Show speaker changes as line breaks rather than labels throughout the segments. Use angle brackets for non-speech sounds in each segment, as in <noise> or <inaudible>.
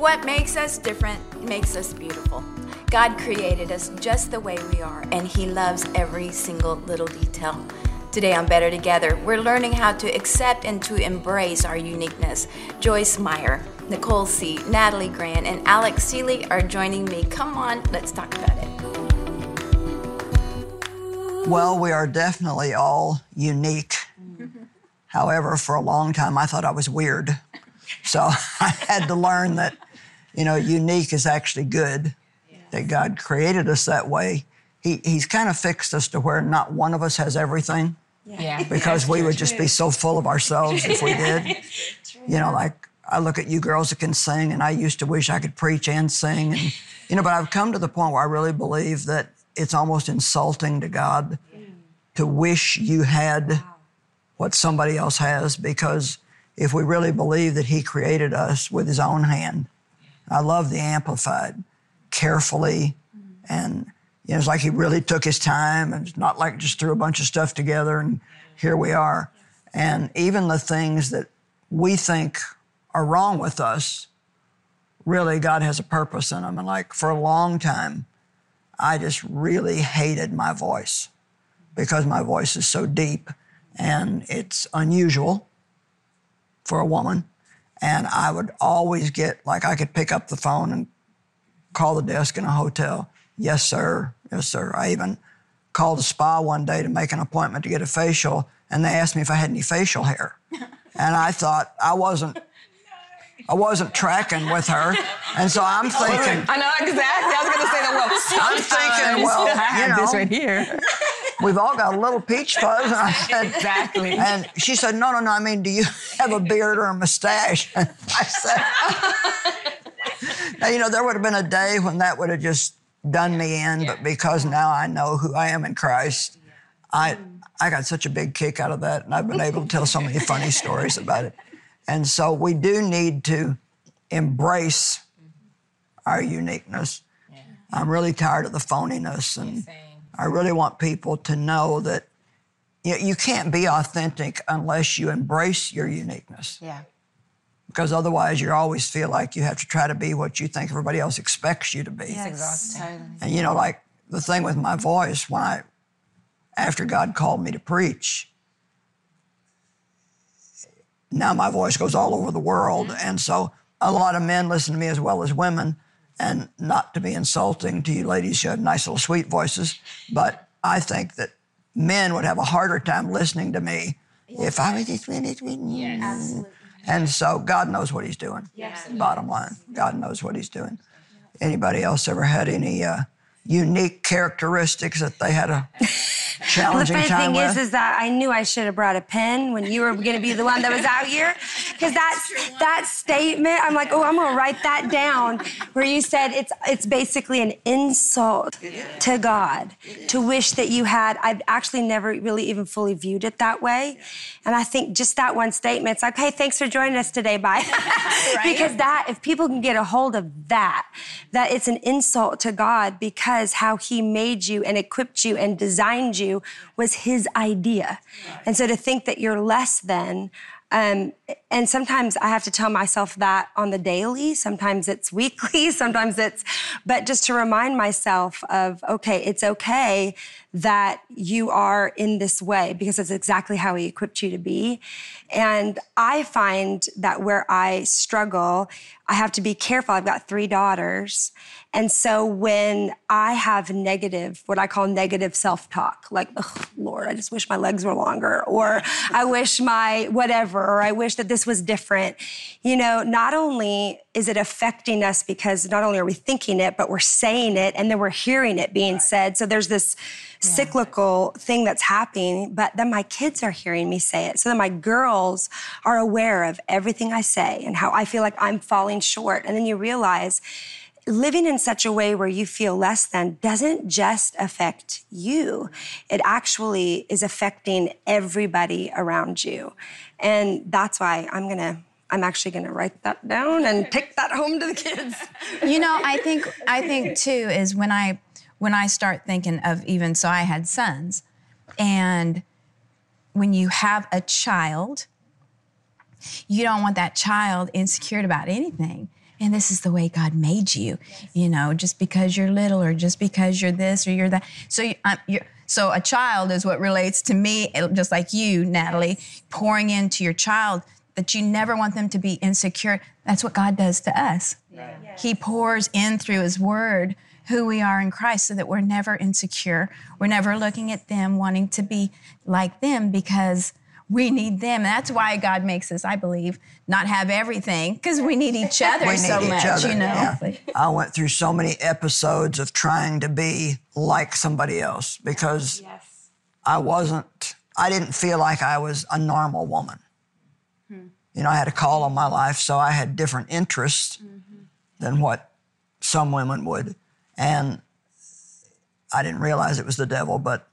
What makes us different makes us beautiful. God created us just the way we are, and He loves every single little detail. Today on Better Together, we're learning how to accept and to embrace our uniqueness. Joyce Meyer, Nicole C., Natalie Grant, and Alex Seeley are joining me. Come on, let's talk about it.
Well, we are definitely all unique. <laughs> However, for a long time, I thought I was weird. So <laughs> I had to learn that, you know, unique is actually good, that God created us that way. He, he's kind of fixed us to where not one of us has everything
Yeah.
because we would just be so full of ourselves if we did. <laughs> You know, like I look at you girls that can sing, and I used to wish I could preach and sing. And, you know, but I've come to the point where I really believe that it's almost insulting to God to wish you had what somebody else has because if we really believe that He created us with His own hand, I love the Amplified, carefully, and you know, it's like He really took His time, and it's not like just threw a bunch of stuff together and here we are. And even the things that we think are wrong with us, really God has a purpose in them. And like for a long time, I just really hated my voice because my voice is so deep and it's unusual for a woman. And I would always get, like, I could pick up the phone and call the desk in a hotel. Yes, sir. Yes, sir. I even called a spa one day to make an appointment to get a facial, and they asked me if I had any facial hair. <laughs> And I thought I wasn't. I wasn't tracking with her, and so I'm <laughs> thinking.
I know exactly. I was going to say that. Well,
I'm thinking, well, <laughs>
I
you
have this right here.
We've all got a little peach fuzz. And I said,
Exactly.
And she said, No, no, no. I mean, do you have a beard or a mustache? And <laughs> I said, Now, you know, there would have been a day when that would have just done me in, but because now I know who I am in Christ, I, I got such a big kick out of that. And I've been able to tell so many funny stories about it. And so we do need to embrace our uniqueness. I'm really tired of the phoniness, and I really want people to know that you, know, you can't be authentic unless you embrace your uniqueness.
Yeah.
Because otherwise, you always feel like you have to try to be what you think everybody else expects you to be.
Exhausting.
And you know, like the thing with my voice, when I, after God called me to preach, now my voice goes all over the world. And so a lot of men listen to me as well as women. And not to be insulting to you ladies, you have nice little sweet voices, but I think that men would have a harder time listening to me if I was just and so God knows what He's doing. Yes. Bottom line, God knows what He's doing. Anybody else ever had any uh, unique characteristics that they had a <laughs> challenging well, The
funny
time
thing
with?
is, is that I knew I should have brought a pen when you were going to be the one that was out here, because that's that statement. I'm like, oh, I'm going to write that down. Where you said it's it's basically an insult to God to wish that you had. I've actually never really even fully viewed it that way, and I think just that one statement. It's like, hey, thanks for joining us today. Bye. <laughs> because that, if people can get a hold of that, that it's an insult to God because how He made you and equipped you and designed you was His idea. And so to think that you're less than, um, and sometimes I have to tell myself that on the daily. Sometimes it's <laughs> weekly. Sometimes it's, but just to remind myself of, okay, it's okay that you are in this way because it's exactly how He equipped you to be. And I find that where I struggle, I have to be careful. I've got three daughters. And so when I have negative, what I call negative self talk, like, oh, Lord, I just wish my legs were longer, or I wish my whatever, or I wish that this was different, you know, not only is it affecting us because not only are we thinking it, but we're saying it and then we're hearing it being said. So there's this cyclical thing that's happening, but then my kids are hearing me say it. So then my girls are aware of everything I say and how I feel like I'm falling short. And then you realize living in such a way where you feel less than doesn't just affect you. It actually is affecting everybody around you. And that's why I'm going to I'm actually going to write that down and take that home to the kids. <laughs>
you know, I think I think too is when I when I start thinking of even so I had sons and when you have a child you don't want that child insecure about anything and this is the way God made you, yes. you know, just because you're little or just because you're this or you're that. So you, um, you're, so a child is what relates to me, just like you, Natalie, yes. pouring into your child that you never want them to be insecure. That's what God does to us. Yeah. Yes. He pours in through His Word who we are in Christ so that we're never insecure. We're never looking at them wanting to be like them because we need them. That's why God makes us, I believe, not have everything because we need each <laughs> other
we
so
each
much,
other,
you know.
Yeah. I went through so many episodes of trying to be like somebody else because yes. I wasn't, I didn't feel like I was a normal woman. Hmm. You know, I had a call on my life, so I had different interests mm-hmm. than what some women would. And I didn't realize it was the devil, but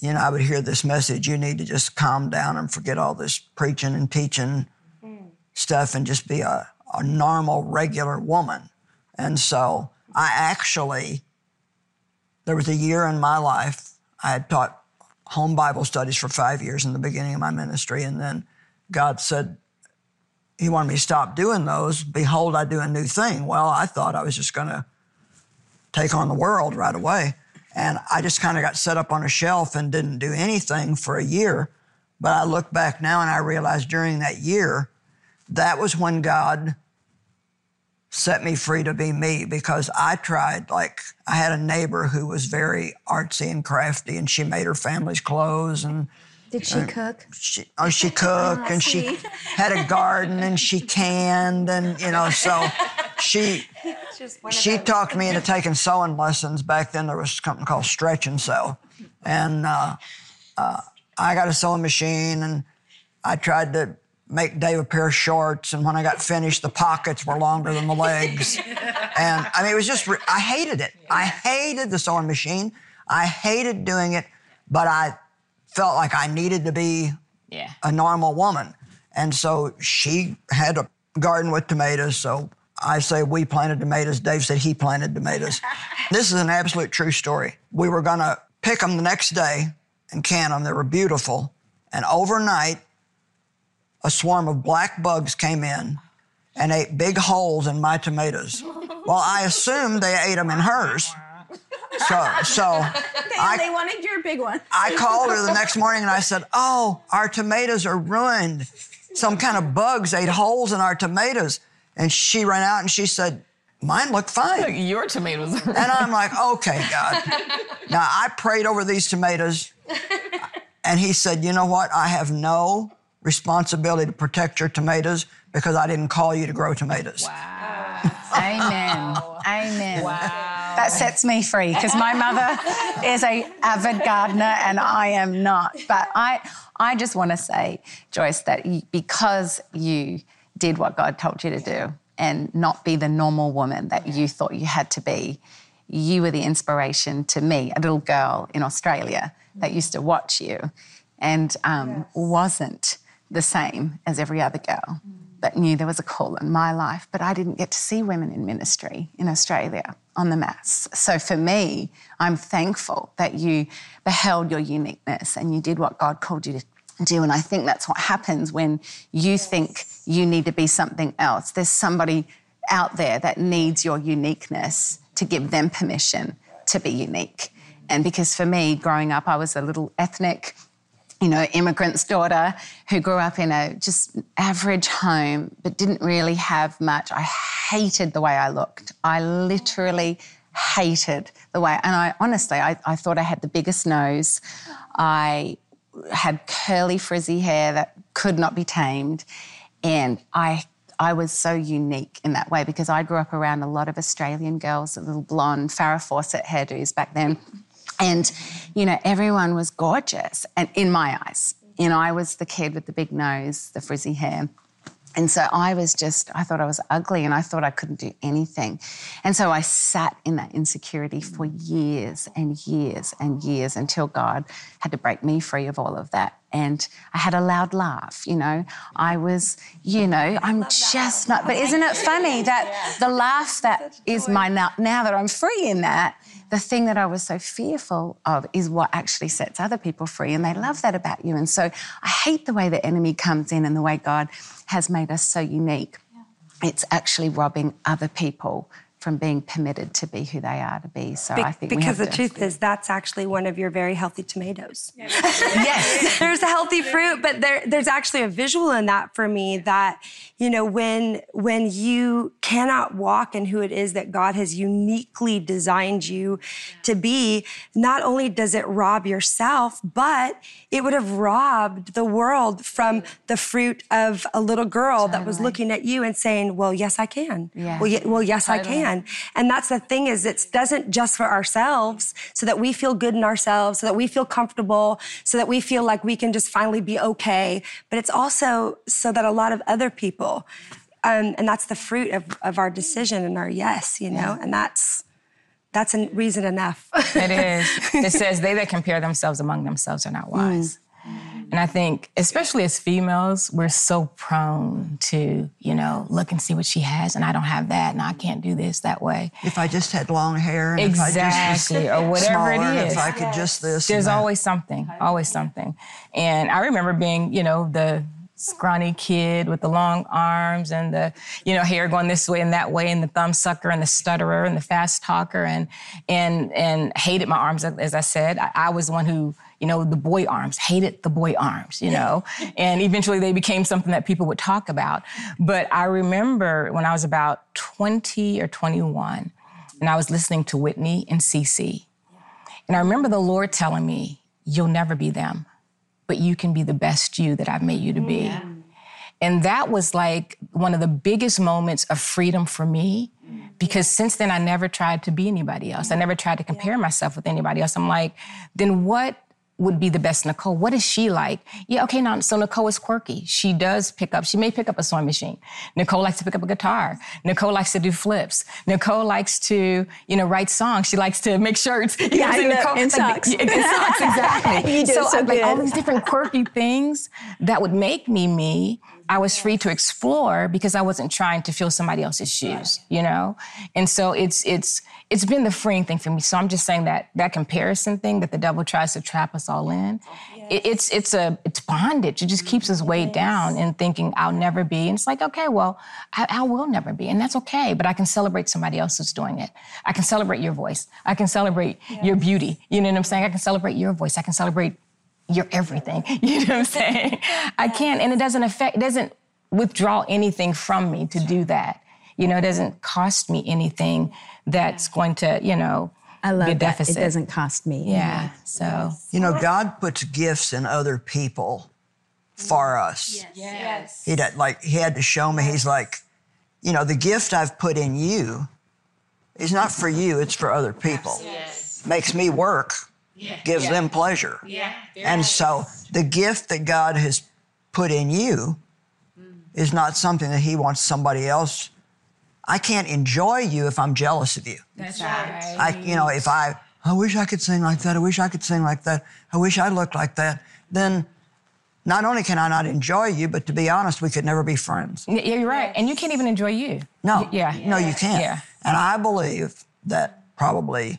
you know, I would hear this message you need to just calm down and forget all this preaching and teaching mm. stuff and just be a, a normal, regular woman. And so I actually, there was a year in my life, I had taught home Bible studies for five years in the beginning of my ministry. And then God said, He wanted me to stop doing those. Behold, I do a new thing. Well, I thought I was just going to take on the world right away. And I just kind of got set up on a shelf and didn't do anything for a year. But I look back now and I realize during that year, that was when God set me free to be me because I tried, like, I had a neighbor who was very artsy and crafty and she made her family's clothes and
did she uh, cook?
She, oh, she cooked <laughs> and she had a garden and she canned and you know so <laughs> she <laughs> she talked me into <laughs> taking sewing lessons. Back then there was something called stretch and sew, and uh, uh, I got a sewing machine and I tried to make Dave a pair of shorts. And when I got finished, the pockets were longer than the legs. <laughs> and I mean, it was just I hated it. I hated the sewing machine. I hated doing it, but I felt like I needed to be yeah. a normal woman. And so she had a garden with tomatoes. So I say we planted tomatoes. Dave said he planted tomatoes. <laughs> this is an absolute true story. We were going to pick them the next day and can them. They were beautiful. And overnight, a swarm of black bugs came in and ate big holes in my tomatoes. <laughs> Well, I assumed they ate them in hers. So, so <laughs>
they, I, they wanted your big one.
I called her the next morning and I said, "Oh, our tomatoes are ruined. Some kind of bugs ate holes in our tomatoes." And she ran out and she said, "Mine look fine." Look,
your tomatoes. Are
and I'm <laughs> like, "Okay, God." Now I prayed over these tomatoes, and He said, "You know what? I have no responsibility to protect your tomatoes because I didn't call you to grow tomatoes."
Wow. <laughs> Amen. Amen. Wow that sets me free because my mother is a avid gardener and I am not. But I, I just want to say, Joyce, that because you did what God told you to do and not be the normal woman that you thought you had to be, you were the inspiration to me, a little girl in Australia that used to watch you and um, yes. wasn't the same as every other girl but knew there was a call in my life, but I didn't get to see women in ministry in Australia on the mass. So for me, I'm thankful that you beheld your uniqueness and you did what God called you to do. And I think that's what happens when you think you need to be something else. There's somebody out there that needs your uniqueness to give them permission to be unique. And because for me, growing up, I was a little ethnic you know, immigrant's daughter who grew up in a just average home but didn't really have much. I hated the way I looked. I literally hated the way, and I honestly, I, I thought I had the biggest nose. I had curly, frizzy hair that could not be tamed. And I I was so unique in that way because I grew up around a lot of Australian girls, little blonde Farrah Fawcett hairdos back then. And, you know, everyone was gorgeous, and in my eyes. You know, I was the kid with the big nose, the frizzy hair. And so I was just, I thought I was ugly and I thought I couldn't do anything. And so I sat in that insecurity for years and years and years until God had to break me free of all of that. And I had a loud laugh, you know. I was, you know, I'm just not, but isn't it funny that the laugh that is my now, now that I'm free in that, the thing that I was so fearful of is what actually sets other people free. And they love that about you. And so I hate the way the enemy comes in and the way God has made us so unique. It's actually robbing other people from being permitted to be who they are to be. So
Be-
I think we
because the
to-
truth is that's actually one of your very healthy tomatoes. <laughs>
yes. <laughs>
there's a healthy fruit, but there, there's actually a visual in that for me that, you know, when when you cannot walk in who it is that God has uniquely designed you to be, not only does it rob yourself, but it would have robbed the world from the fruit of a little girl that was looking at you and saying, "Well, yes, I can.
Yeah.
Well, ye- well, yes, I can." And that's the thing is, it doesn't just for ourselves, so that we feel good in ourselves, so that we feel comfortable, so that we feel like we can just finally be okay. But it's also so that a lot of other people, um, and that's the fruit of, of our decision and our yes, you know, and that's that's a reason enough.
It is. <laughs> It says they that compare themselves among themselves are not wise. And I think, especially as females, we're so prone to, you know, look and see what she has, and I don't have that, and I can't do this that way.
If I just had long hair, and if I just
Exactly,
was
or <laughs> whatever it
smaller, and
is.
if I could just this.
There's always something, always something. And I remember being, you know, the scrawny kid with the long arms and the, you know, hair going this way and that way, and the thumb sucker and the stutterer and the fast talker, and and and hated my arms. As I said, I, I was the one who, you know, the boy arms, hated the boy arms, you know, <laughs> and eventually they became something that people would talk about. But I remember when I was about 20 or 21, and I was listening to Whitney and Cece. And I remember the Lord telling me, You'll never be them, but you can be the best you that I've made you to be. And that was like one of the biggest moments of freedom for me mm. because since then I never tried to be anybody else. I mm. never tried to compare myself with anybody else. I'm like, then what would be the best Nicole? What is she like? Yeah, okay, now, so Nicole is quirky. She does pick up, she may pick up a sewing machine. Nicole likes to pick up a guitar. Nicole likes to do flips. Nicole likes to, you know, write songs. She likes to make shirts. You know what I'm saying?
Yeah,
Nicole,
and socks.
yeah, and socks, exactly. <laughs>
You do
so,
so
I- like all these different quirky things that would make me me. I was free to explore because I wasn't trying to fill somebody else's shoes, you know? And so it's it's it's been the freeing thing for me. So I'm just saying that that comparison thing that the devil tries to trap us all in, it, it's it's a it's bondage. It just keeps us weighed down in thinking I'll never be. And it's like, okay, well, I, I will never be. And that's okay. But I can celebrate somebody else who's doing it. I can celebrate your voice. I can celebrate your beauty. You know what I'm saying? I can celebrate your voice. I can celebrate you're everything. <laughs> You know what I'm saying? I can't, and it doesn't affect, it doesn't withdraw anything from me to do that. You know, it doesn't cost me anything that's going to, you know,
I love
be a
that.
deficit.
It doesn't cost me.
Yeah. So
You know, God puts gifts in other people for us. Yes. yes. He did, like he had to show me. He's like, you know, the gift I've put in you is not for you. It's for other people. Yes. Makes me work. Gives them pleasure. And so the gift that God has put in you mm. is not something that He wants somebody else. I can't enjoy you if I'm jealous of you.
that's right.
I, you know, if I, I wish I could sing like that. I wish I could sing like that. I wish I looked like that. Then, not only can I not enjoy you, but to be honest, we could never be friends.
Yeah, you're right. And you can't even enjoy you.
No,
Y- Yeah.
no, you can't.
Yeah.
And I believe that probably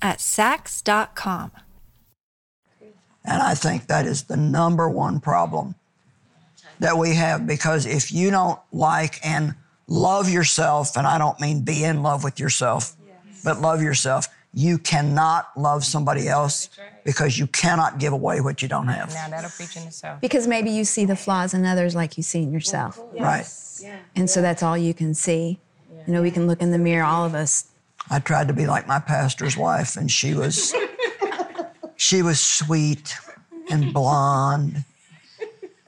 at Saks.com.
And I think that is the number one problem that we have because if you don't like and love yourself, and I don't mean be in love with yourself, but love yourself, you cannot love somebody else because you cannot give away what you don't have.
Now that'll preach in itself.
Because maybe you see the flaws in others like you see in yourself.
Right.
And so that's all you can see. You know, we can look in the mirror, all of us.
I tried to be like my pastor's wife, and she was she was sweet and blonde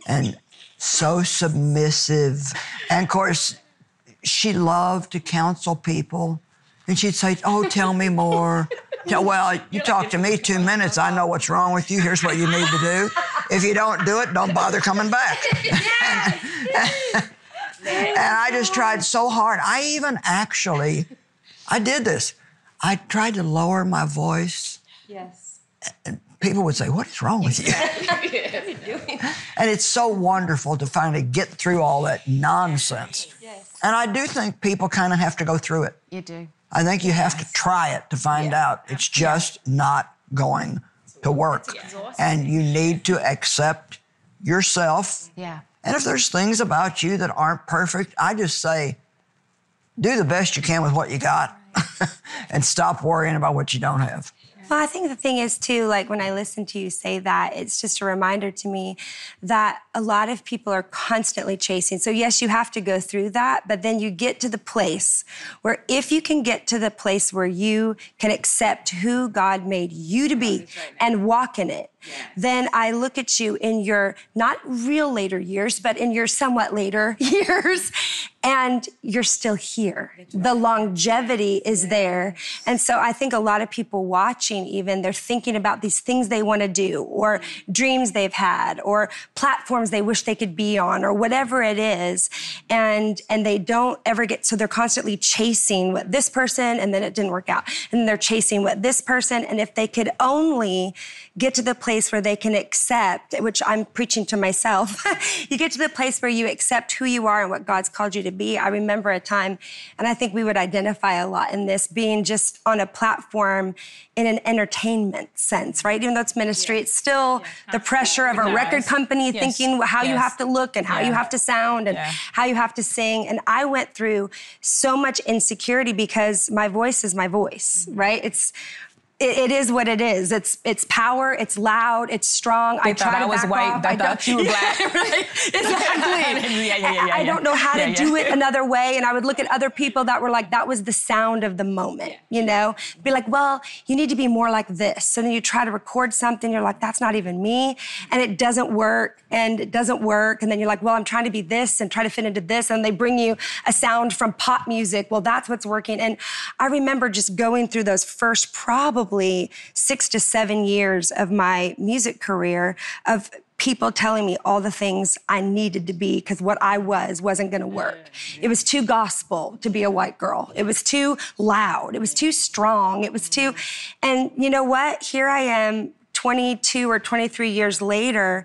and so submissive. And of course, she loved to counsel people. And she'd say, Oh, tell me more. Tell, well, you talk to me two minutes, I know what's wrong with you. Here's what you need to do. If you don't do it, don't bother coming back. <laughs> and, <laughs> and I just tried so hard. I even actually, I did this. I tried to lower my voice.
Yes.
And people would say, What is wrong with you? <laughs> and it's so wonderful to finally get through all that nonsense.
Yes.
And I do think people kind of have to go through it.
You do.
I think you have to try it to find out. It's just not going to work. And you need to accept yourself.
Yeah.
And if there's things about you that aren't perfect, I just say, do the best you can with what you got <laughs> and stop worrying about what you don't have.
Well, I think the thing is, too, like when I listen to you say that, it's just a reminder to me that a lot of people are constantly chasing. So, yes, you have to go through that, but then you get to the place where if you can get to the place where you can accept who God made you to be and walk in it, then I look at you in your not real later years, but in your somewhat later <laughs> years, and you're still here. The longevity is there. And so I think a lot of people watching, even, they're thinking about these things they want to do, or mm-hmm. dreams they've had, or platforms they wish they could be on, or whatever it is. And, and they don't ever get, so they're constantly chasing what this person, and then it didn't work out. And they're chasing what this person. And if they could only get to the place where they can accept, which I'm preaching to myself, <laughs> you get to the place where you accept who you are and what God's called you to be. I remember a time, and I think we would identify a lot in this, being just on a platform in an entertainment sense, right? Even though it's ministry, it's still the pressure of a record company
Yes.
thinking how you have to look and how you have to sound and
Yeah.
how you have to sing. And I went through so much insecurity because my voice is my voice,
Mm-hmm.
right? It's it, it is what it is. It's it's power. It's loud. It's strong.
They
I
thought I
to
was white.
off.
They
I
thought you were <laughs> black.
Right. <laughs> Exactly.
Yeah, <laughs> yeah, yeah, yeah,
I don't know how to do it <laughs> another way. And I would look at other people that were like, that was the sound of the moment, you know? Be like, well, you need to be more like this. And then you try to record something, you're like, that's not even me. Mm-hmm. And it doesn't work, and it doesn't work. And then you're like, well, I'm trying to be this and try to fit into this. And they bring you a sound from pop music. Well, that's what's working. And I remember just going through those first probably six to seven years of my music career of people telling me all the things I needed to be because what I was wasn't going to work. It was too gospel to be a white girl. It was too loud. It was too strong. It was too, mm. and you know what? Here I am. 22 or 23 years later,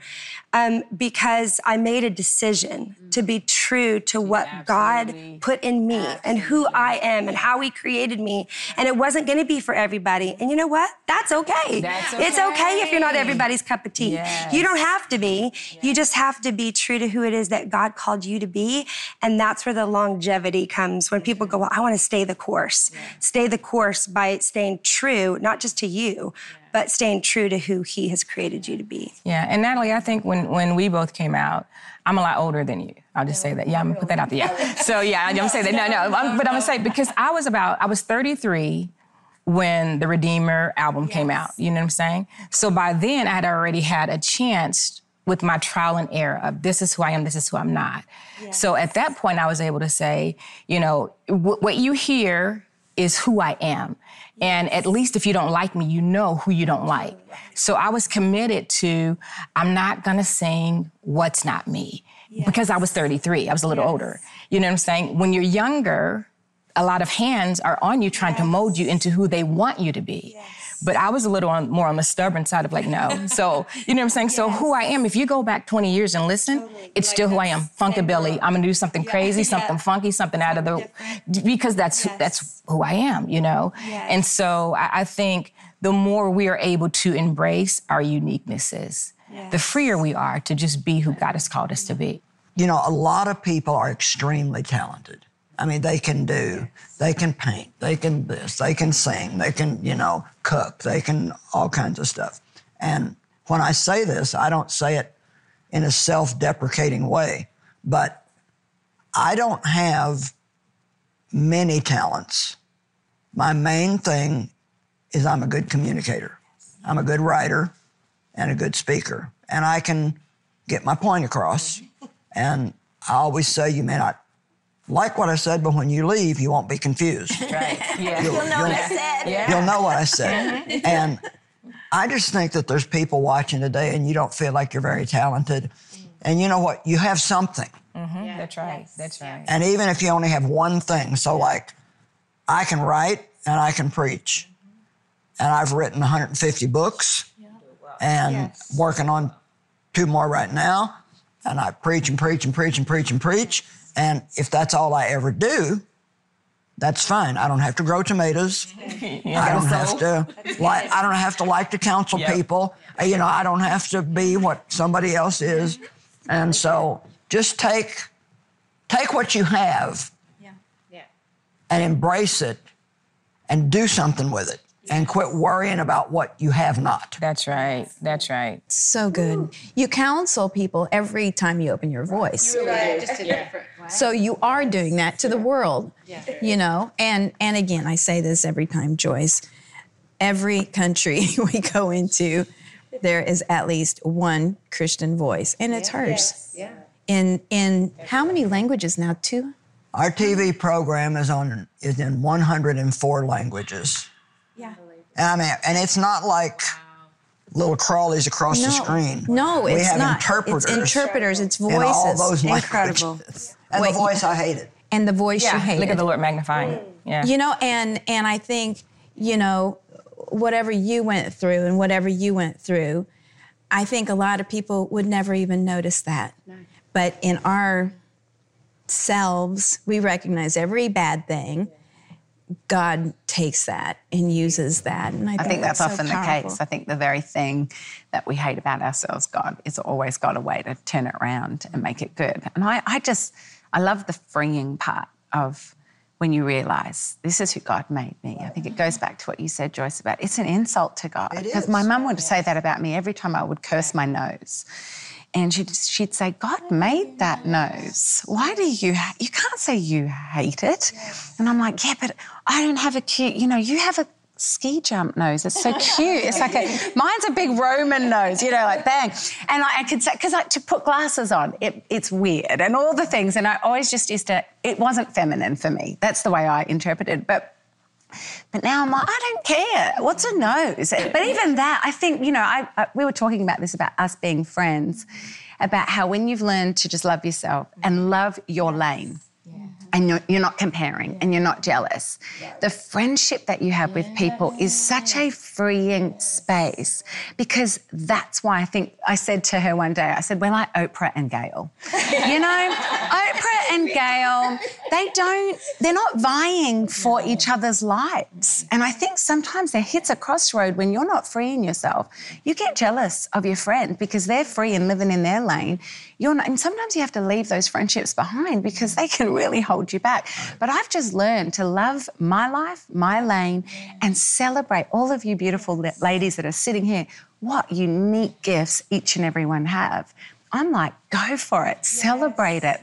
um, because I made a decision to be true to what
Absolutely.
God put in me and who I am and how He created me. And it wasn't going to be for everybody. And you know what? That's okay.
That's
It's okay if you're not everybody's cup of tea.
Yes.
You don't have to be. You just have to be true to who it is that God called you to be. And that's where the longevity comes when people go, Well, I want to stay the course. Stay the course by staying true, not just to you, but staying true to who He has created you to be.
Yeah, and Natalie, I think when when we both came out, I'm a lot older than you. I'll just say that. Yeah, I'm gonna put that out there. Yeah. So yeah, I'm gonna say that. No, no, I'm, but I'm gonna say because I was about I was 33 when the Redeemer album came out. You know what I'm saying? So by then I had already had a chance with my trial and error of this is who I am, this is who I'm not. So at that point, I was able to say, you know, wh- what you hear is who I am. And at least if you don't like me, you know who you don't like. So I was committed to, I'm not gonna sing what's not me. Because I was 33, I was a little older. You know what I'm saying? When you're younger, a lot of hands are on you trying to mold you into who they want you to be. But I was a little on, more on the stubborn side of like, no. So, you know what I'm saying? So, who I am, if you go back 20 years and listen, it's still who I am. Funkabilly. I'm gonna do something crazy, <laughs> something funky, something out of the, because that's that's who I am, you know? And so I, I think the more we are able to embrace our uniquenesses, the freer we are to just be who God has called us to be.
You know, a lot of people are extremely talented. I mean, they can do, they can paint, they can this, they can sing, they can, you know, cook, they can all kinds of stuff. And when I say this, I don't say it in a self deprecating way, but I don't have many talents. My main thing is I'm a good communicator, I'm a good writer, and a good speaker. And I can get my point across. And I always say, you may not like what I said, but when you leave, you won't be confused. <laughs>
Right. Yeah.
You'll,
You'll know what I said.
Yeah.
You'll know what I said. Mm-hmm. Mm-hmm. and I just think that there's people watching today and you don't feel like you're very talented. Mm-hmm. And you know what? You have something.
Mm-hmm. That's right. That's right.
And even if you only have one thing, so like I can write and I can preach. And I've written 150 books and working on two more right now. And I preach and preach and preach and preach and preach. And if that's all I ever do, that's fine. I don't have to grow tomatoes. <laughs> I don't have to <laughs> like I don't have to like to counsel
Yep.
people. Uh, You know, I don't have to be what somebody else is. And so just take take what you have yeah. Yeah. and embrace it and do something with it and quit worrying about what you have not.
That's right. That's right.
So good. You counsel people every time you open your voice. So you are doing that to the world. You know, and and again, I say this every time, Joyce. Every country <laughs> we go into, there is at least one Christian voice, and it's hers. Yeah. In in how many languages now? Two.
Our TV program is on is in 104 languages.
Yeah.
And I mean, and it's not like little crawlies across the screen.
No,
we
it's
have
not.
interpreters.
It's interpreters. It's
in
voices.
all those
Incredible.
languages. And
Wait,
the voice I hated.
and the voice you hate.
Look at the Lord magnifying. Mm. Yeah.
You know, and and I think, you know, whatever you went through and whatever you went through, I think a lot of people would never even notice that. But in our selves, we recognize every bad thing. God takes that and uses that. And I think,
I think that's
so
often the case. I think the very thing that we hate about ourselves, God, is always got a way to turn it around and make it good. And I, I just, I love the freeing part of when you realize this is who God made me. I think it goes back to what you said, Joyce, about it's an insult to God. Because my mum would say that about me every time I would curse my nose. And she'd, she'd say, God made that nose. Why do you, ha- you can't say you hate it. And I'm like, yeah, but I don't have a cute, you know, you have a ski jump nose. It's so cute. It's like a, <laughs> mine's a big Roman nose, you know, like bang. And I, I could say, because like to put glasses on, it, it's weird and all the things. And I always just used to, it wasn't feminine for me. That's the way I interpreted it. But but now I'm like, I don't care. What's a nose? But even that, I think, you know, I, I, we were talking about this about us being friends, about how when you've learned to just love yourself and love your lane, and you're, you're not comparing and you're not jealous. The friendship that you have with people is such a freeing space because that's why I think I said to her one day, I said, We're like Oprah and Gayle. <laughs> you know, Oprah and Gayle, they don't, they're not vying for each other's lives. And I think sometimes there hits a crossroad when you're not freeing yourself. You get jealous of your friend because they're free and living in their lane. You're not, and sometimes you have to leave those friendships behind because they can really hold you back. But I've just learned to love my life, my lane, and celebrate all of you beautiful ladies that are sitting here. What unique gifts each and every one have. I'm like, go for it, celebrate it,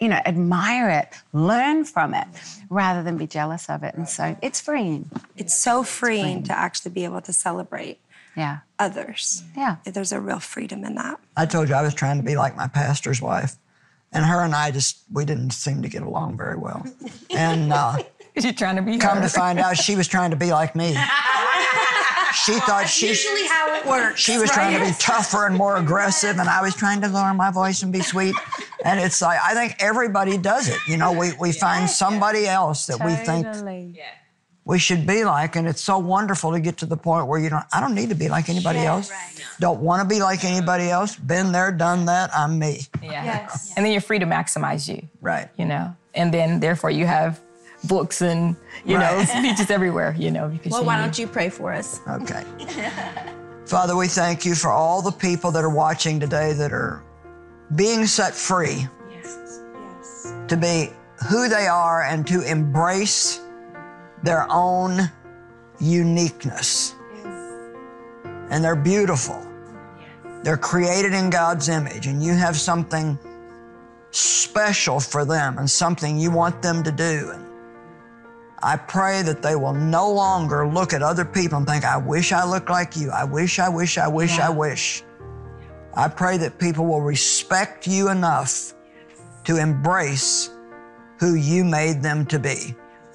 you know, admire it, learn from it, rather than be jealous of it. And so it's freeing.
It's so freeing to actually be able to celebrate
Yeah.
others.
Yeah.
There's a real freedom in that.
I told you I was trying to be like my pastor's wife. And her and I just, we didn't seem to get along very well. And uh, <laughs>
Is she trying to be
come
her?
to find out, she was trying to be like me. She <laughs> thought she,
how it works.
she was trying to be tougher and more aggressive, and I was trying to lower my voice and be sweet. And it's like, I think everybody does it. You know, we, we find somebody else that we think we should be like, and it's so wonderful to get to the point where you don't, I don't need to be like anybody else. Don't want to be like anybody else. Been there, done that. I'm me.
Yeah. And then you're free to maximize you.
Right.
You know, and then therefore you have books and you know speeches <laughs> everywhere. You know, because
Well,
you
why
need-
don't you pray for us?
Okay. <laughs> Father, we thank you for all the people that are watching today that are being set free yes. Yes. to be who they are and to embrace their own uniqueness. and they're beautiful. They're created in God's image, and you have something special for them and something you want them to do. And I pray that they will no longer look at other people and think, I wish I looked like you. I wish, I wish, I wish, yeah. I wish. I pray that people will respect you enough to embrace who you made them to be.